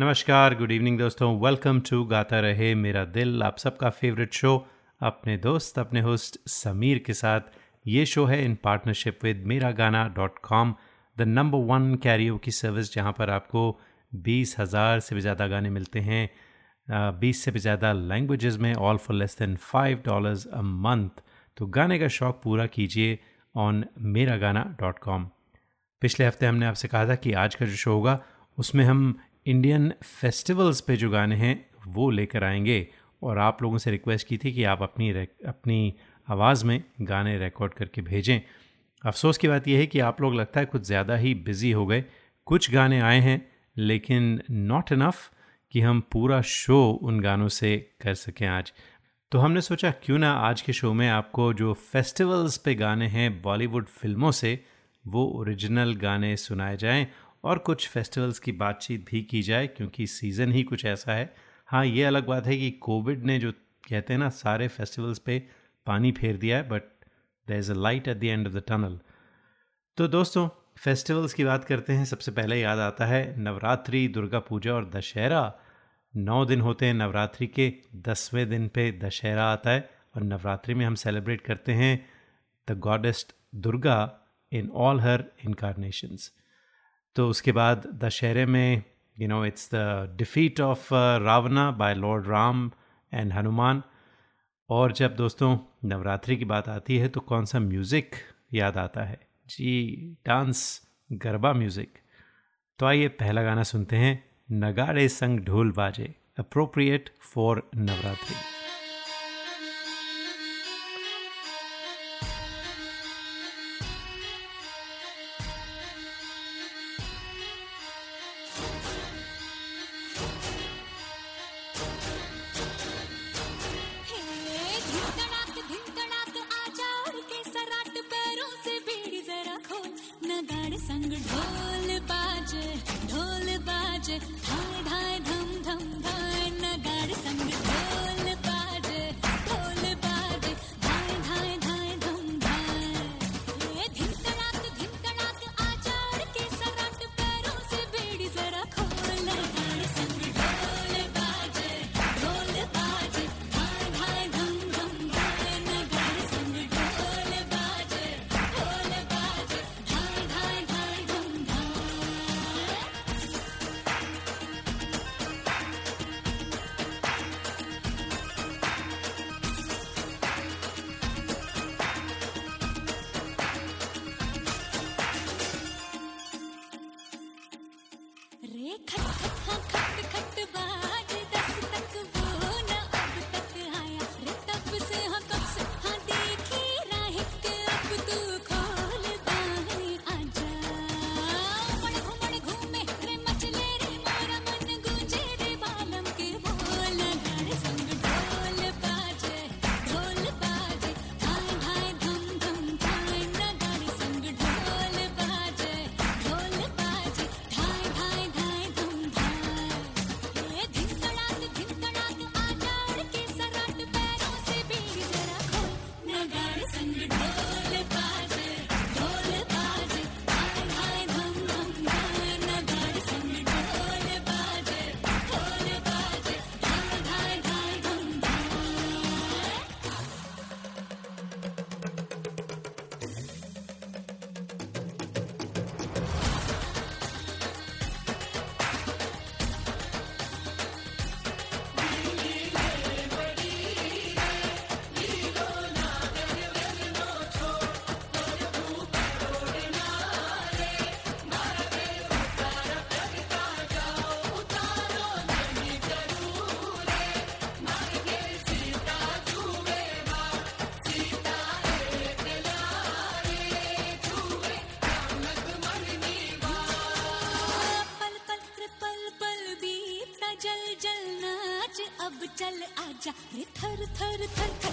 नमस्कार good evening दोस्तों। Welcome to Gaata Rahe मेरा दिल, आप सबका फेवरेट शो अपने दोस्त, अपने होस्ट समीर के साथ ये शो है इन partnership with Mera Gaana dot com the number one Cairo की सर्विस जहाँ पर आपको बीस हज़ार से भी ज़्यादा गाने मिलते हैं। बीस से भी ज़्यादा लैंग्वेजेस में all for less than five dollars a month तो गाने का शौक़ पूरा कीजिए ऑन मेरा गाना डॉट कॉम पिछले हफ़्ते हमने आपसे कहा था कि आज का जो शो होगा, उसमें हम इंडियन फेस्टिवल्स पे जो गाने हैं, वो लेकर आएँगे। और आप लोगों से रिक्वेस्ट की थी कि आप अपनी अपनी आवाज़ में गाने रिकॉर्ड करके भेजें। अफसोस की बात यह है कि आप लोग लगता है कुछ ज़्यादा ही बिज़ी हो गए। कुछ गाने आए हैं, लेकिन नॉट इनफ़ कि हम पूरा शो उन गानों से कर सकें आज। तो हमने सोचा, क्यों ना आज के शो में आपको जो फेस्टिवल्स पे गाने हैं बॉलीवुड फ़िल्मों से, वो ओरिजिनल गाने सुनाए जाएँ और कुछ फेस्टिवल्स की बातचीत भी की जाए, क्योंकि सीज़न ही कुछ ऐसा है। हाँ ये अलग बात है कि कोविड ने जो कहते हैं ना, सारे फेस्टिवल्स पे पानी फेर दिया है but there is a light at the end of the tunnel तो दोस्तों, फेस्टिवल्स की बात करते हैं। सबसे पहले याद आता है नवरात्रि, दुर्गा पूजा और दशहरा। नौ दिन होते हैं नवरात्रि के, दसवें दिन पे दशहरा आता है और नवरात्रि में हम सेलिब्रेट करते हैं the goddess Durga in all her incarnations तो उसके बाद दशहरे में you know it's the defeat of Ravana by lord Ram and Hanuman और जब दोस्तों नवरात्रि की बात आती है तो कौन सा म्यूज़िक याद आता है? जी डांस गरबा म्यूज़िक तो आइए पहला गाना सुनते हैं। नगाड़े संग ढोल बाजे अप्रोप्रिएट फॉर नवरात्रि। खट खट हाँ जा रे थर थर थर थर।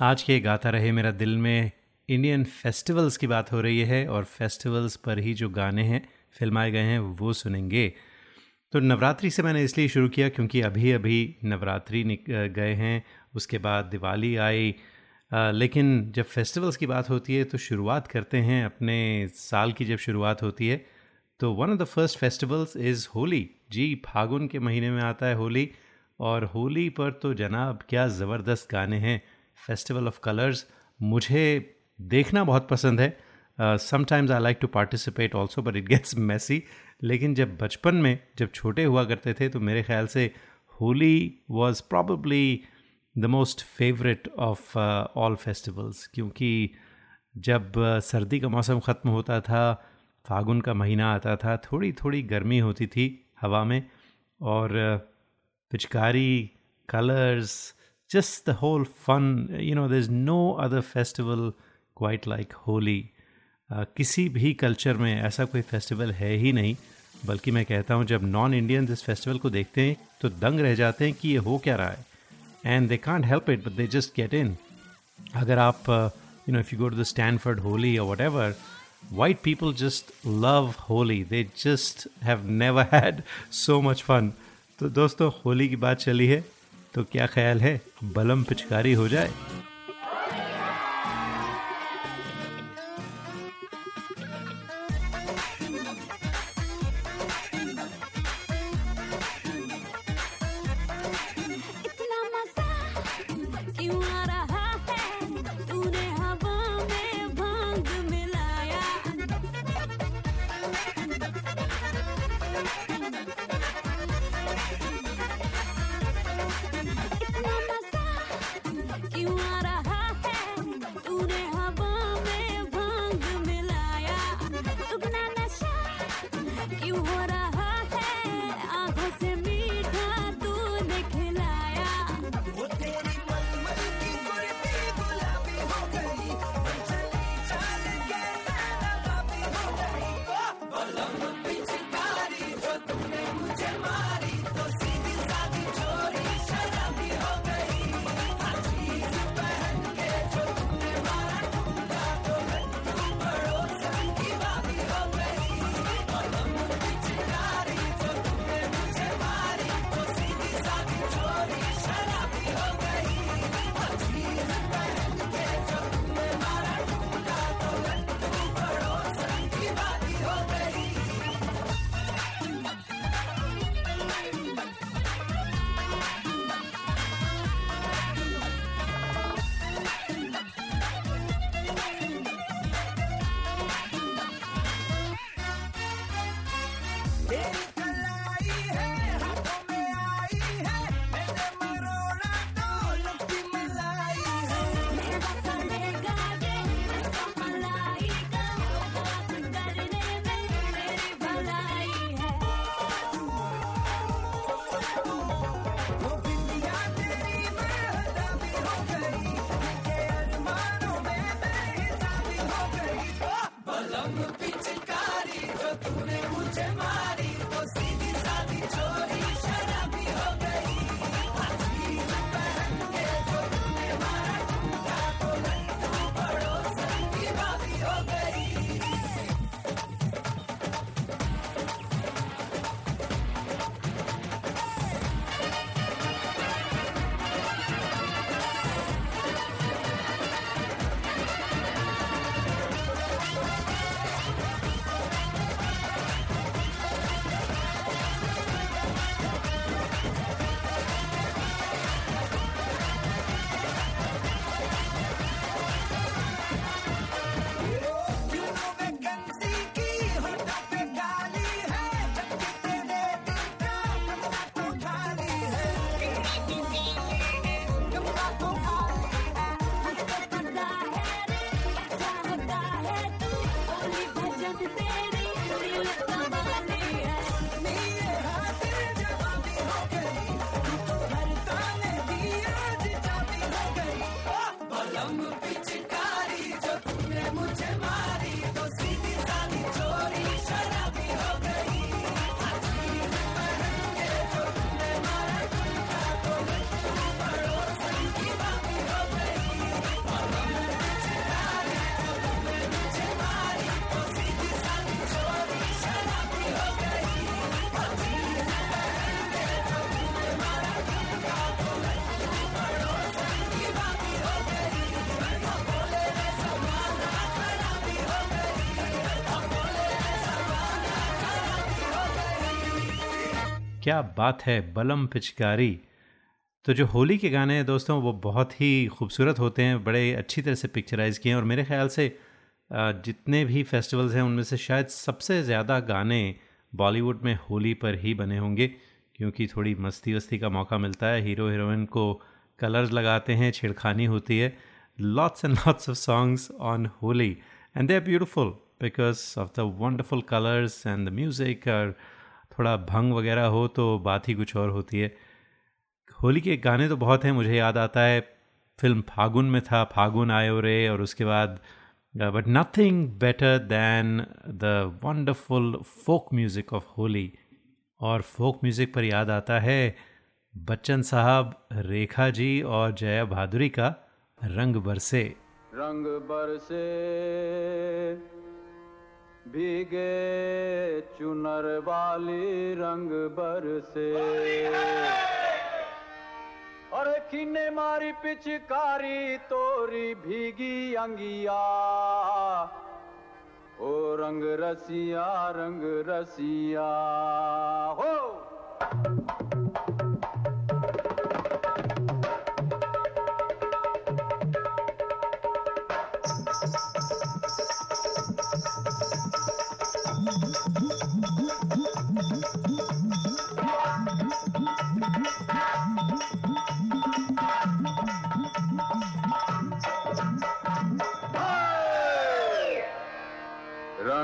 आज के गाता रहे मेरा दिल में इंडियन फेस्टिवल्स की बात हो रही है और फेस्टिवल्स पर ही जो गाने हैं, फिल्माए गए हैं, वो सुनेंगे। तो नवरात्रि से मैंने इसलिए शुरू किया क्योंकि अभी अभी नवरात्रि गए हैं, उसके बाद दिवाली आई। लेकिन जब फेस्टिवल्स की बात होती है तो शुरुआत करते हैं अपने साल की जब शुरुआत होती है तो one of the first festivals is Holi. जी, फागुन के महीने में आता है होली, और होली पर तो जनाब क्या ज़बरदस्त गाने हैं। फेस्टिवल ऑफ़ कलर्स मुझे देखना बहुत पसंद है। Sometimes I like to participate also but it gets messy लेकिन जब बचपन में जब छोटे हुआ करते थे तो मेरे ख्याल से Holi was probably the most favourite of all festivals क्योंकि जब uh, सर्दी का मौसम ख़त्म होता था फागुन का महीना आता था थोड़ी थोड़ी गर्मी होती थी हवा में और uh, पिचकारी colours just the whole fun you know there's no other festival quite like Holi uh, किसी भी कल्चर में ऐसा कोई फेस्टिवल है ही नहीं बल्कि मैं कहता हूँ जब नॉन इंडियन इस फेस्टिवल को देखते हैं तो दंग रह जाते हैं कि ये हो क्या रहा है and they can't help it but they just get in अगर आप you know if you go to the Stanford Holi और whatever white people just love Holi. They just have never had so much fun. तो दोस्तों होली की बात चली है तो क्या ख्याल है? बलम पिचकारी हो जाए। क्या बात है, बलम पिचकारी। तो जो होली के गाने हैं दोस्तों, वो बहुत ही खूबसूरत होते हैं, बड़े अच्छी तरह से पिक्चराइज़ किए हैं और मेरे ख्याल से जितने भी फेस्टिवल्स हैं, उनमें से शायद सबसे ज़्यादा गाने बॉलीवुड में होली पर ही बने होंगे, क्योंकि थोड़ी मस्ती वस्ती का मौका मिलता है। हीरो, हीरोइन को कलर्स लगाते हैं, छेड़खानी होती है। Lots and lots of songs on Holi and they are beautiful because of the wonderful colours and the music थोड़ा भंग वगैरह हो तो बात ही कुछ और होती है। होली के गाने तो बहुत हैं, मुझे याद आता है। फ़िल्म फागुन में था, फागुन आयो रे, और उसके बाद but nothing better than the wonderful folk music of Holi. और फोक म्यूज़िक पर याद आता है बच्चन साहब, रेखा जी और जया भादुरी का रंग बरसे। रंग बरसे। भीगे चुनर वाली रंग बरसे। और किने मारी पिचकारी तोरी भीगी अंगिया। ओ रंग रसिया रंग रसिया। हो!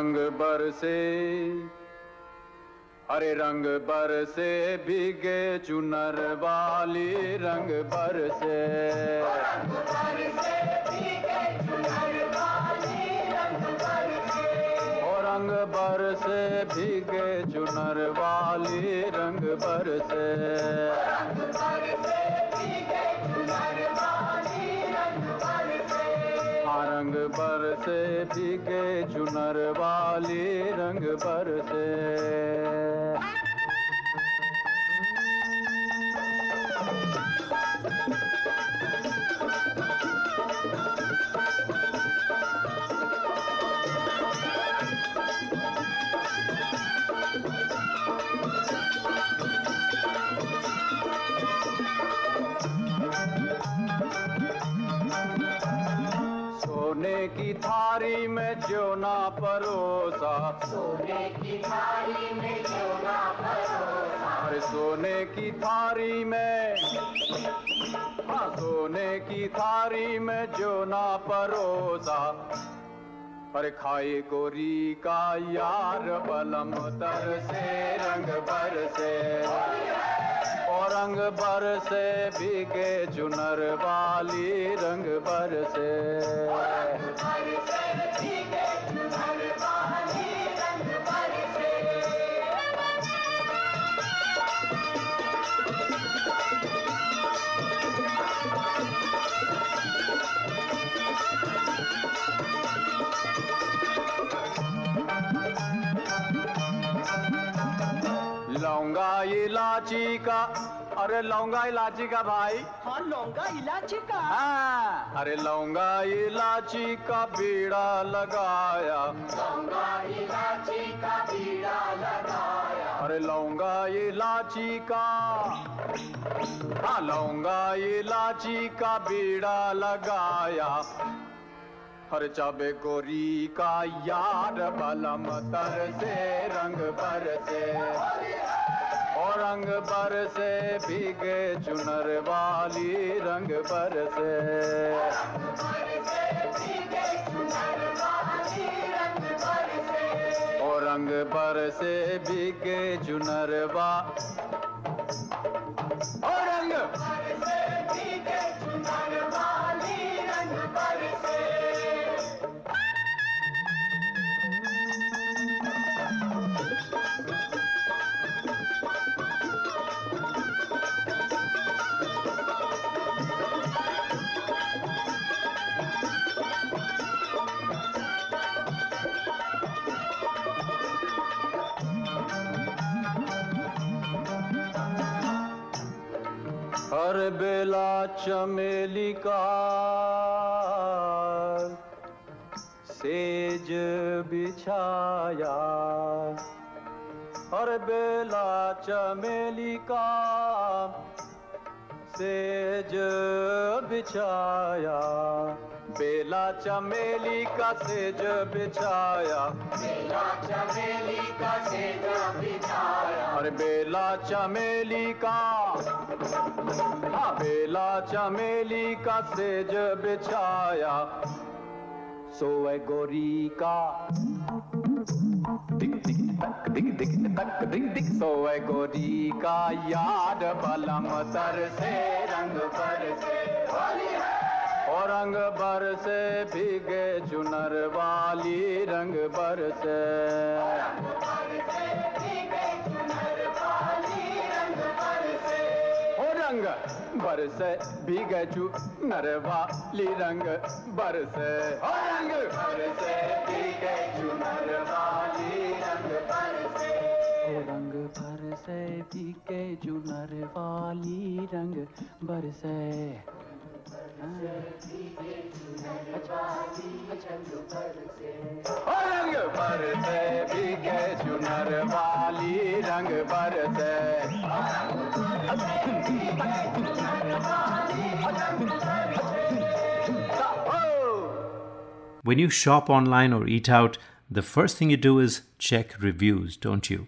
रंग बरसे, अरे रंग बरसे भीगे चुनर वाली रंग बरसे। रंग बरसे भीगे चुनर वाली रंग बरसे। रंग बरसे भीगे चुनर वाली रंग बरसे थारी में जो ना परोसा। सोने की थारी में जो ना परोसा। अरे सोने की थारी में हाँ सोने की थारी में जो ना परोसा। पर खाए गोरी का यार बलम तर से रंग भर से। और रंग बर से बिके चुनर वाली रंग बर से। लौंगा इलाची का। अरे लौंगा इलाची का भाई। हाँ लौंगा इलायची का। हाँ। अरे लौंगा इलाची का बीड़ा लगाया। लौंगा इलाची का बीड़ा लगाया। अरे लौंगा इलाची का। हाँ लौंगा इलाची का बीड़ा लगाया। हर चाबे गोरी का यार बलम तर से रंग पर से और रंग पर से भीगे चुनर वाली रंग पर से रंग पर से भीगे चुनर वा और रंग बेला चमेली का सेज बिछाया। और बेला चमेली का सेज बिछाया। बेला चमेली का सेज बिछाया। बेला चमेली का सेज बिछाया और बेला चमेली का। हाँ बेला चमेली का सेज बिछाया। सोए गोरी का। दिक दिक तक दिक दिक तक दिक दिक सोए गोरी का। याद बलम तर से, रंग पर से और रंग बर से भीगे चुनर वाली रंग बर से। रंग बरसे भीगे चुनर वाली रंग बरसे ओ रंग बरसे भीगे चुनर वाली रंग बरसे ओ रंग बरसे भीगे चुनर वाली रंग बरसे ओ रंग बरसे भीगे चुनर वाली रंग बरसे When you shop online or eat out, the first thing you do is check reviews, don't you?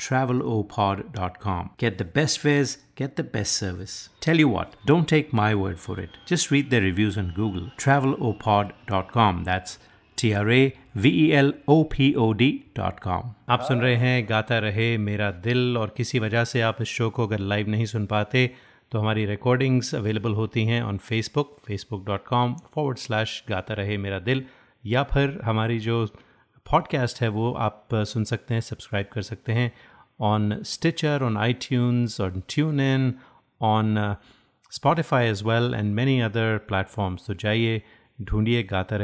travelopod.com. Get the best fares, get the best service. Tell you what, don't take my word for it. Just read their reviews on Google. Travelopod.com. That's T R A V E L O P O D.com. आप सुन रहे हैं गाता रहे मेरा दिल और किसी वजह से आप इस शो को अगर लाइव नहीं सुन पाते तो हमारी रिकॉर्डिंग्स अवेलेबल होती हैं on Facebook Facebook dot com forward slash Gaata Rahe Mera दिल या फिर हमारी जो पॉडकास्ट है वो आप सुन सकते हैं सब्सक्राइब कर सकते हैं Stitcher on iTunes on TuneIn on Spotify as well and many other platforms तो जाइए ढूंढिए Gaata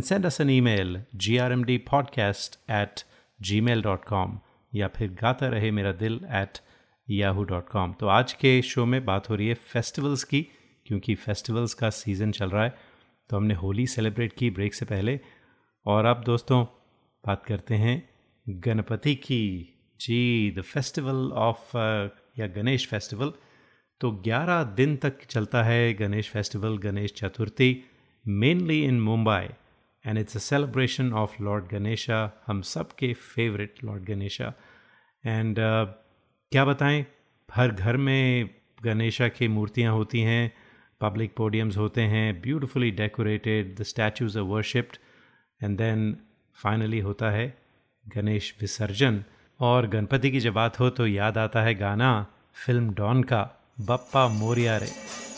send us an email G R M D podcast at Gmail dot com या फिर गाता रहे मेरा दिल डॉट कॉम तो आज के शो में बात हो रही है फेस्टिवल्स की, क्योंकि फेस्टिवल्स का सीज़न चल रहा है। तो हमने होली सेलिब्रेट की ब्रेक से पहले। और अब दोस्तों, बात करते हैं गणपति की, जी द फेस्टिवल ऑफ़ या गणेश फेस्टिवल तो 11 दिन तक चलता है Ganesh festival Ganesh Chaturthi mainly in Mumbai and it's a celebration of lord Ganesha हम सब के फेवरेट लॉर्ड गणेशा एंड क्या बताएँ, हर घर में गणेशा की मूर्तियाँ होती हैं पब्लिक पोडियम्स होते हैं beautifully decorated the statues are worshipped and then finally होता है गणेश विसर्जन। और गणपति की जब बात हो तो याद आता है गाना, फ़िल्म डॉन का, बप्पा मोरिया रे।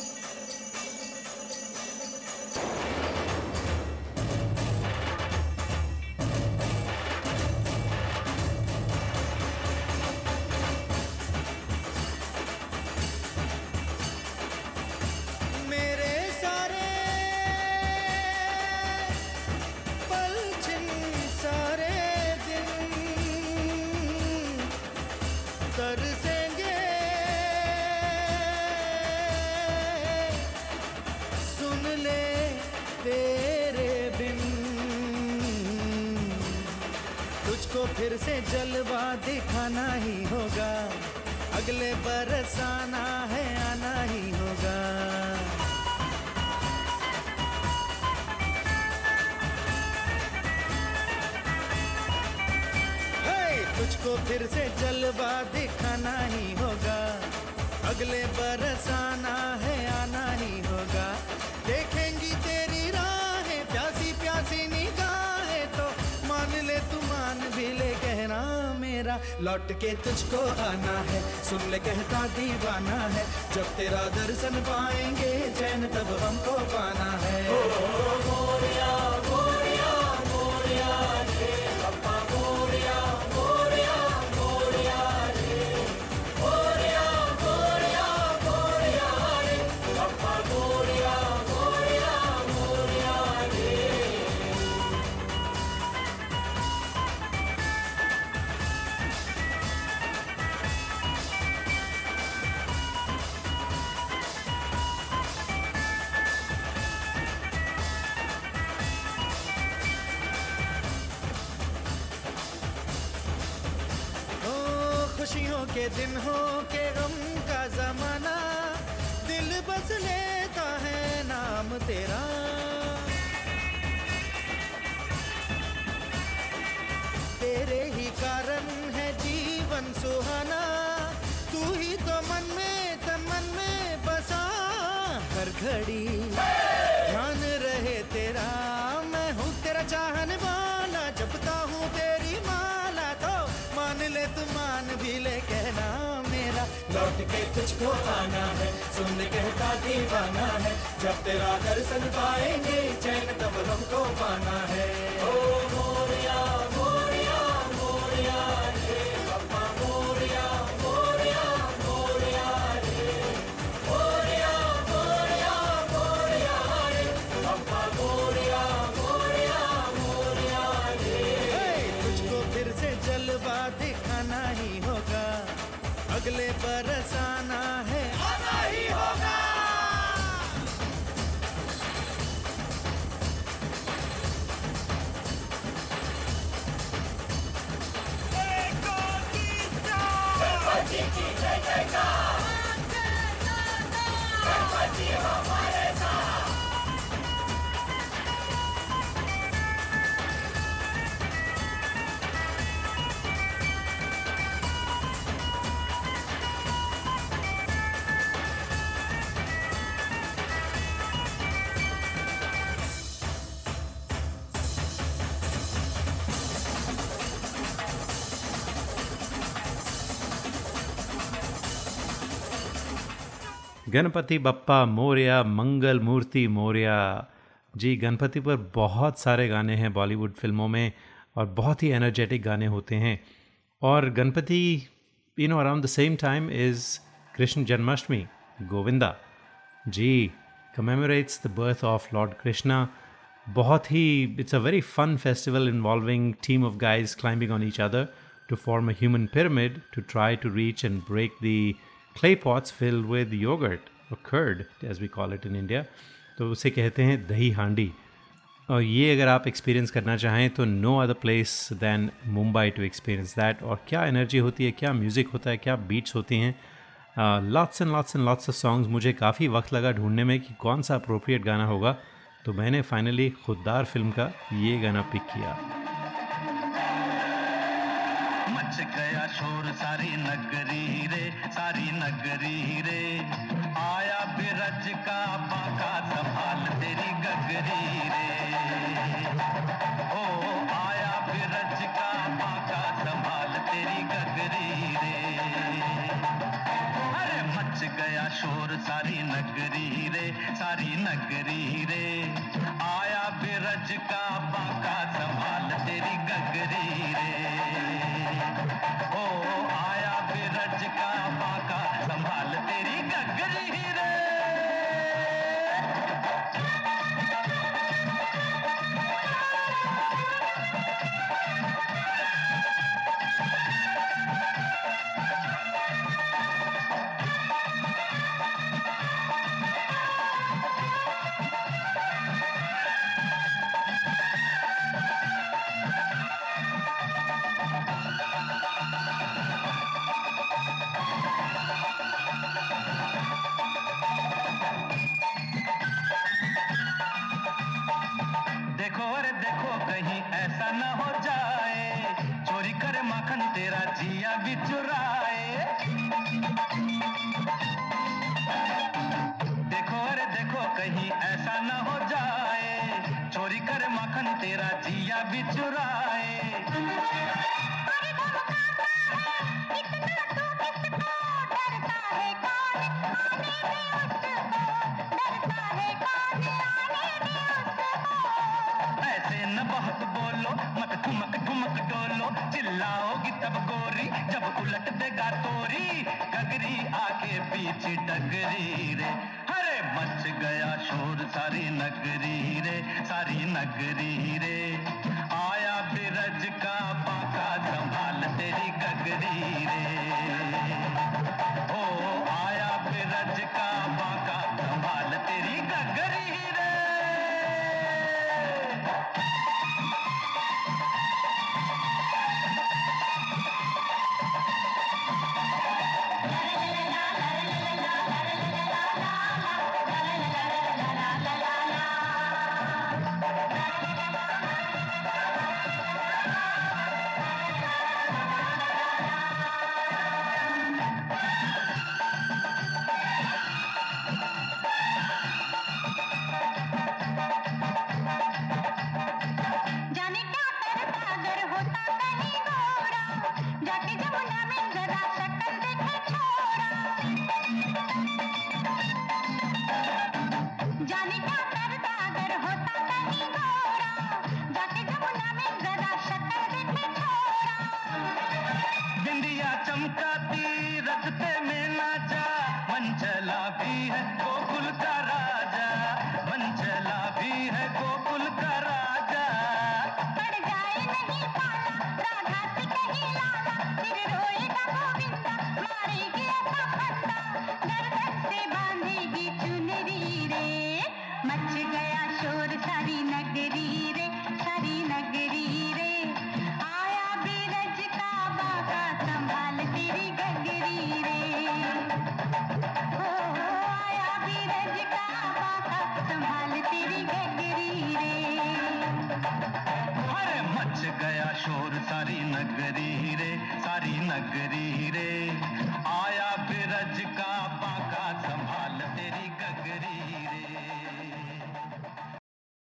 लौट के तुझको आना है सुन ले कहता दीवाना है जब तेरा दर्शन पाएँगे चैन तब हमको पाना है ओ, ओ, ओ, रे के दिन हो के गम का जमाना दिल बस लेता है नाम तेरा। तेरे ही कारण है जीवन सुहाना, तू ही तो मन में, तन मन में बसा हर घड़ी। तुझको आना है, सुन कहता दीवाना है, जब तेरा दर्शन पाएँगे, चैन तब हमको पाना है। ओ गणपति बप्पा मोरिया मंगल मूर्ति मोरिया। जी, गणपति पर बहुत सारे गाने हैं बॉलीवुड फ़िल्मों में और बहुत ही एनर्जेटिक गाने होते हैं। और Ganpati you know around the same time is Krishna Janmashtami Govinda ji commemorates the birth of lord Krishna बहुत ही it's a very fun festival involving team of guys climbing on each other to form a human pyramid to try to reach and break the clay pots filled with yogurt, or curd, as we call it in India. तो उसे कहते हैं दही हांडी। और ये अगर आप एक्सपीरियंस करना चाहें तो no other place than Mumbai to experience that और क्या एनर्जी होती है, क्या म्यूज़िक होता है, क्या बीट्स होती हैं। Lots and lots and lots of songs मुझे काफ़ी वक्त लगा ढूँढने में कि कौन सा अप्रोप्रिएट गाना होगा। तो मैंने फाइनली खुददार फ़िल्म का ये गाना पिक किया। मच गया शोर सारी नगरी रे, सारी नगरी रे। आया बिरज का बाका संभाल तेरी गगरी रे। ओ, आया बिरज का बाका संभाल तेरी गगरी रे। अरे मच गया शोर सारी नगरी रे, सारी नगरी रे। आया बिरज का बाका संभाल ओ भी चुराए ऐसे न बहुत बोलो मत ठुमक ठुमक डोलो। चिल्लाओगी तब गोरी जब उलट देगा तोरी। गगरी आगे पीछे डगरी रे। अरे मच गया शोर सारी नगरी रे सारी नगरी रे।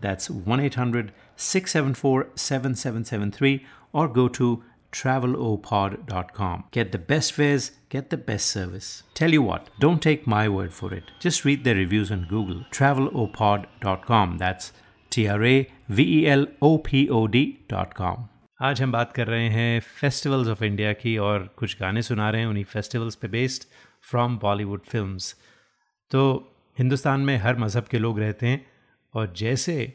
that's 1 800 674 7773 or go to travelopod.com. Get the best fares, get the best service. Tell you what, don't take my word for it. Just read their reviews on Google. Travelopod.com. That's T R A V E L O P O D.com. आज हम बात कर रहे हैं festivals of India की और कुछ गाने सुना रहे हैं उन्हीं फेस्टिवल्स पे बेस्ड फ्रॉम बॉलीवुड फिल्म्स तो हिंदुस्तान में हर मज़हब के लोग रहते हैं और जैसे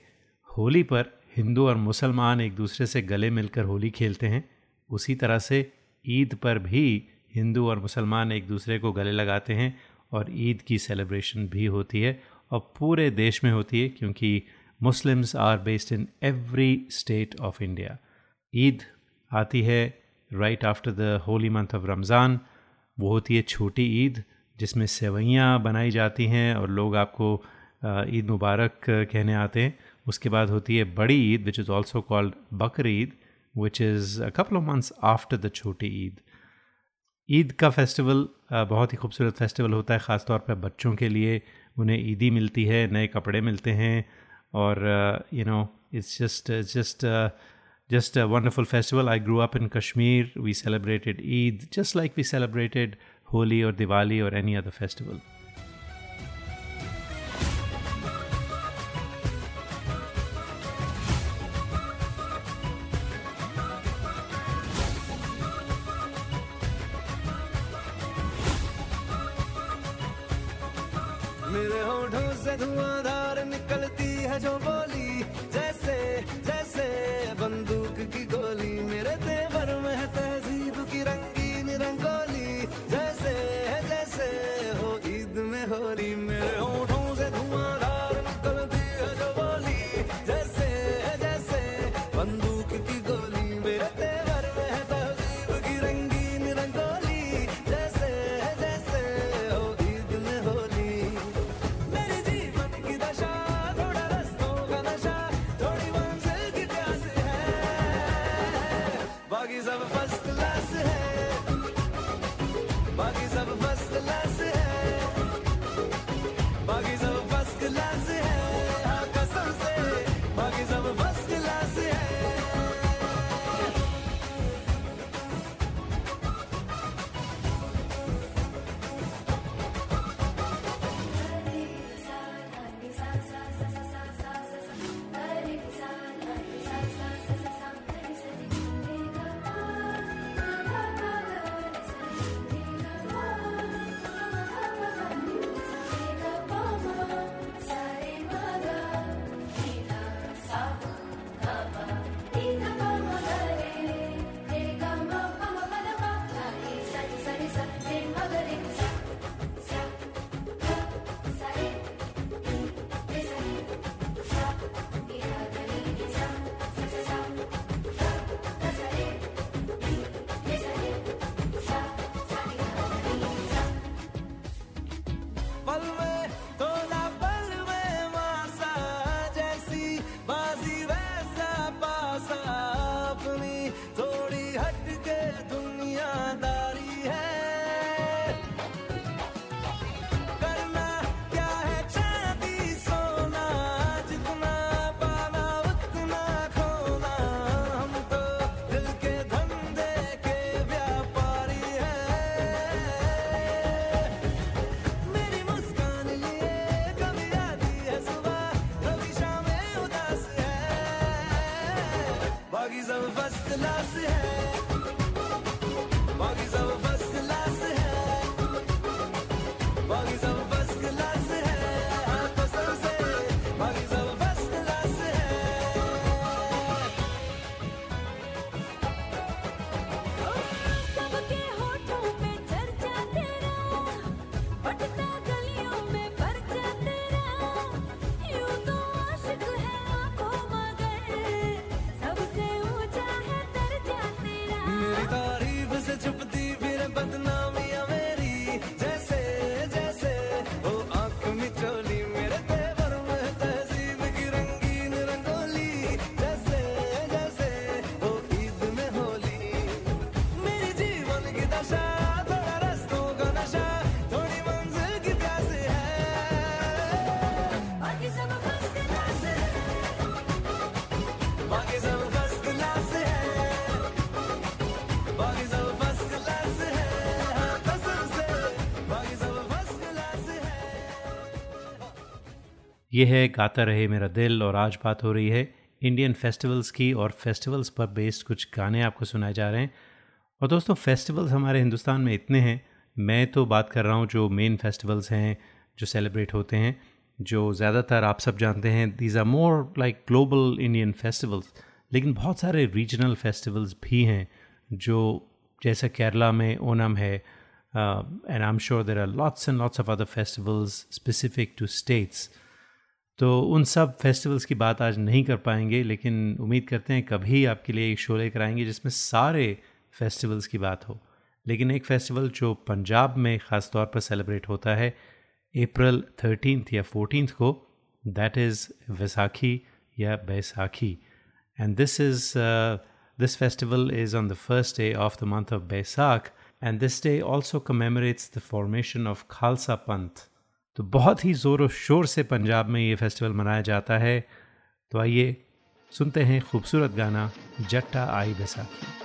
होली पर हिंदू और मुसलमान एक दूसरे से गले मिलकर होली खेलते हैं, उसी तरह से ईद पर भी हिंदू और मुसलमान एक दूसरे को गले लगाते हैं और ईद की सेलिब्रेशन भी होती है और पूरे देश में होती है क्योंकि Muslims are based in every state of India Eid आती है right after the holy month of Ramzan वो होती है छोटी ईद जिसमें सेवैयाँ बनाई जाती हैं और लोग आपको ईद मुबारक कहने आते हैं उसके बाद होती है Badi Eid which is also called Bakr Eid which is a couple of months after the Chhoti Eid Eid का फेस्टिवल बहुत ही खूबसूरत फेस्टिवल होता है ख़ास तौर पर बच्चों के लिए उन्हें ईदी मिलती है, नए कपड़े मिलते हैं और you know it's just just just a wonderful festival. I grew up in Kashmir. We celebrated Eid just like we celebrated Holi or Diwali or any other festival. ये है, गाता रहे मेरा दिल और आज बात हो रही है इंडियन फेस्टिवल्स की और फेस्टिवल्स पर बेस्ड कुछ गाने आपको सुनाए जा रहे हैं। और दोस्तों फेस्टिवल्स हमारे हिंदुस्तान में इतने हैं। मैं तो बात कर रहा हूँ जो मेन फेस्टिवल्स हैं, जो सेलिब्रेट होते हैं, जो ज़्यादातर आप सब जानते हैं। These are more like global Indian festivals लेकिन बहुत सारे रीजनल फेस्टिवल्स भी हैं, जो जैसे केरला में ओनम है and I am sure there are lots and lots of other festivals specific to states तो उन सब फेस्टिवल्स की बात आज नहीं कर पाएँगे, लेकिन उम्मीद करते हैं कभी आपके लिए एक शो लेकर आएँगे जिसमें सारे फेस्टिवल्स की बात हो। लेकिन एक फेस्टिवल जो पंजाब में ख़ास तौर पर सेलिब्रेट होता है अप्रैल थर्टीन या फोर्टीन को दैट इज़ वैसाखी या Baisakhi and this is this festival is on the first day of the month of Baisakh and this day also commemorates the formation of Khalsa Panth तो बहुत ही ज़ोर व शोर से पंजाब में ये फेस्टिवल मनाया जाता है। तो आइए सुनते हैं खूबसूरत गाना जट्टा आई बैसाखी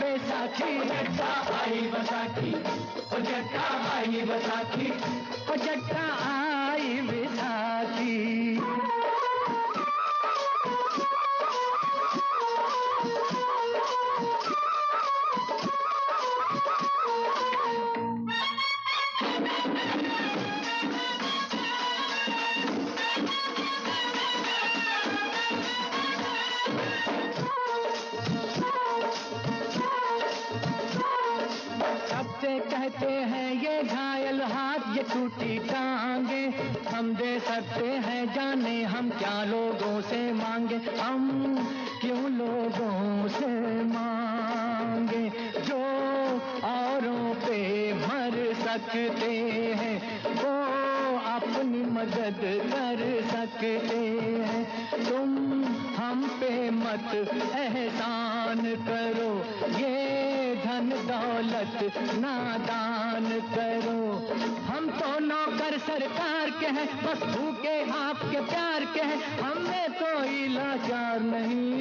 बैसाखी। जट्टा आई बसाखी। ओ जट्टा आई बसाखी। ओ जट्टा आई बैसाखी। टूटी टांगे हम दे सकते हैं जाने, हम क्या लोगों से मांगे? हम क्यों लोगों से मांगे? जो औरों पे मर सकते हैं, वो अपनी मदद कर सकते हैं। तुम हम पे मत एहसान करो, ये धन दौलत ना नादान करो। हम तो नौकर सरकार के हैं, बस भूखे आपके प्यार के हैं। हमें कोई लाचार नहीं।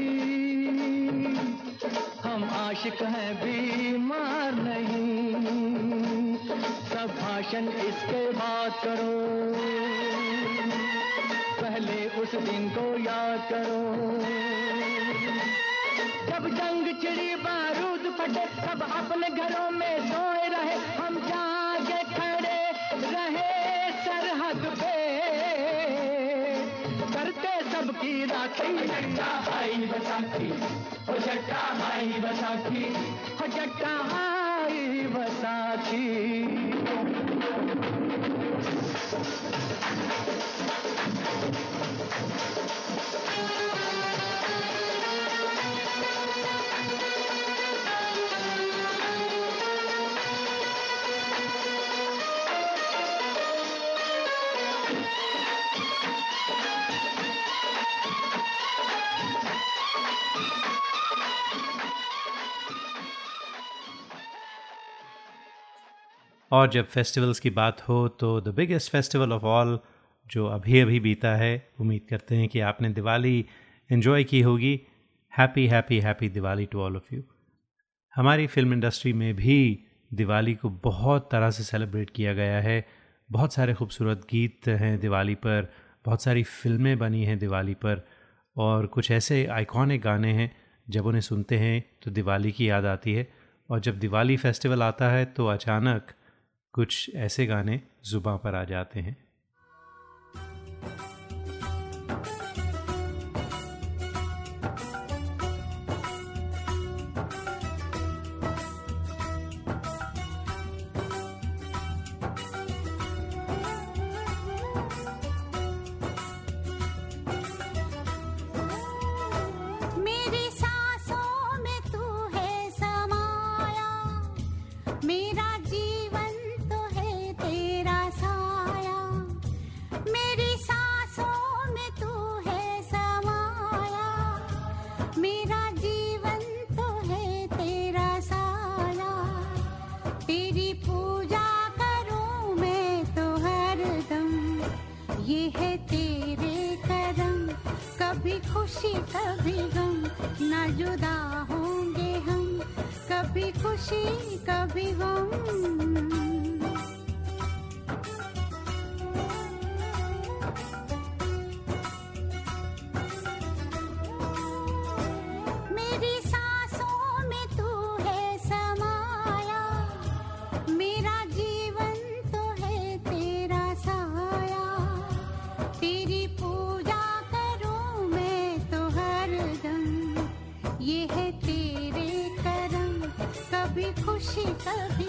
हम आशिक हैं, बीमार नहीं। सब भाषण इसके बाद करो। पहले उस दिन को याद करो। जब जंग चिड़ी बारूद फटे सब अपने घरों में सोए आई बसाखी हो आई बसाखी हो जट्टा आई बसाखी और जब फेस्टिवल्स की बात हो तो the biggest festival of all जो अभी अभी बीता है, उम्मीद करते हैं कि आपने दिवाली इन्जॉय की होगी। Happy happy happy Diwali to all of you हमारी फ़िल्म इंडस्ट्री में भी दिवाली को बहुत तरह से सेलिब्रेट किया गया है। बहुत सारे खूबसूरत गीत हैं दिवाली पर, बहुत सारी फ़िल्में बनी हैं दिवाली पर, और कुछ ऐसे आइकॉनिक गाने हैं, जब उन्हें सुनते हैं तो दिवाली की याद आती है। और जब दिवाली फेस्टिवल आता है तो अचानक कुछ ऐसे गाने ज़ुबाँ पर आ जाते हैं। कभी गम कभी खुशी कभी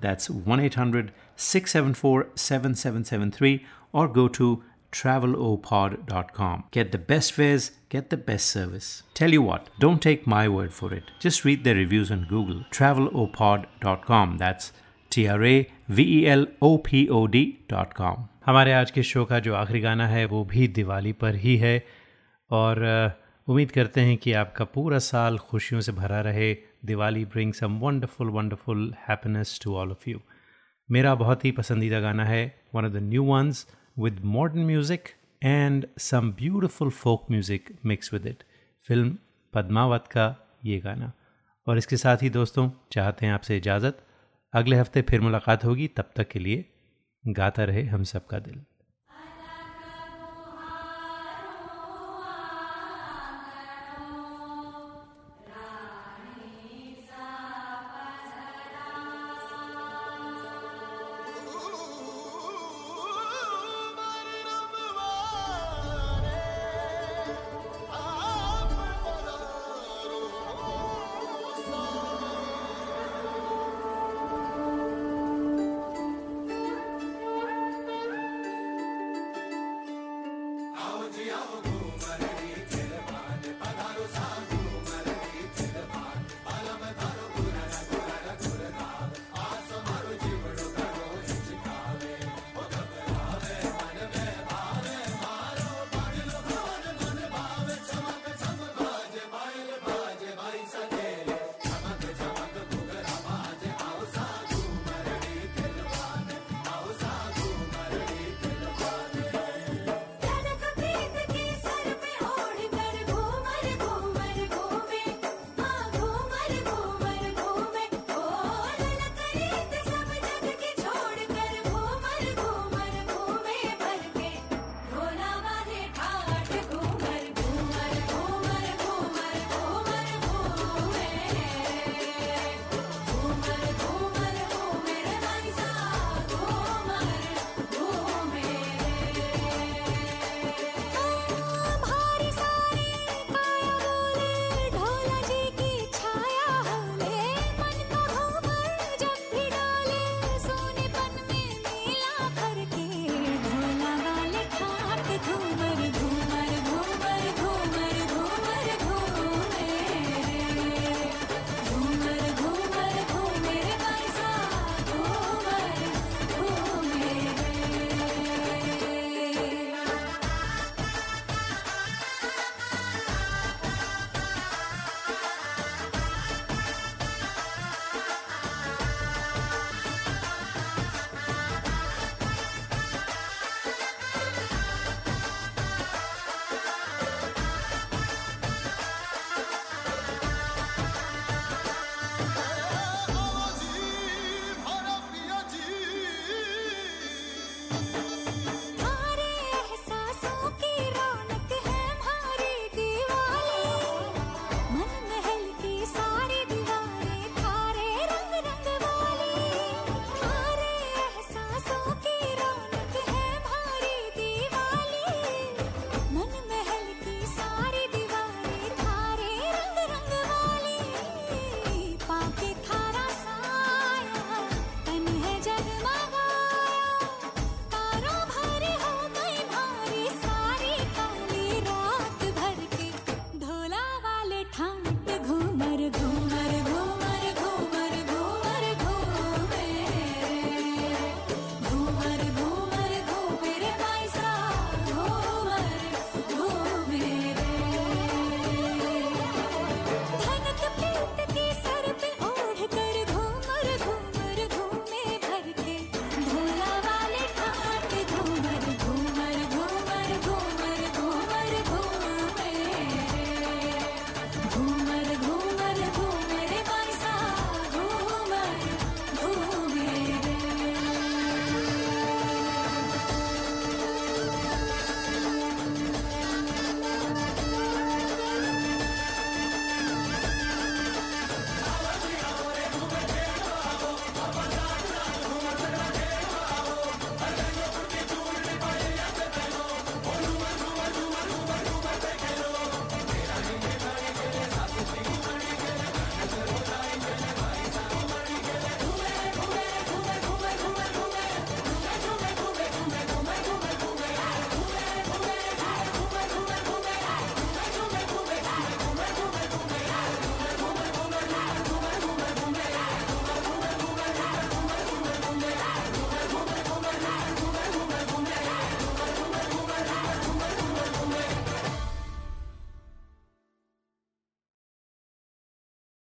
That's 1 800 674 7773 or go to travelopod.com. Get the best fares, get the best service. Tell you what, don't take my word for it. Just read their reviews on Google. Travelopod.com. That's T R A V E L O P O D.com. हमारे आज के show का जो आखिरी गाना है वो भी दिवाली पर ही है और उम्मीद करते हैं कि आपका पूरा साल खुशियों से भरा रहे Diwali bring some wonderful wonderful happiness to all of you मेरा बहुत ही पसंदीदा गाना है one of the new ones with modern music and some beautiful folk music mix with it film Padmaavat का ये गाना। और इसके साथ ही दोस्तों, चाहते हैं आपसे इजाज़त। अगले हफ़्ते फिर मुलाकात होगी। तब तक के लिए गाता रहे हम सबका दिल।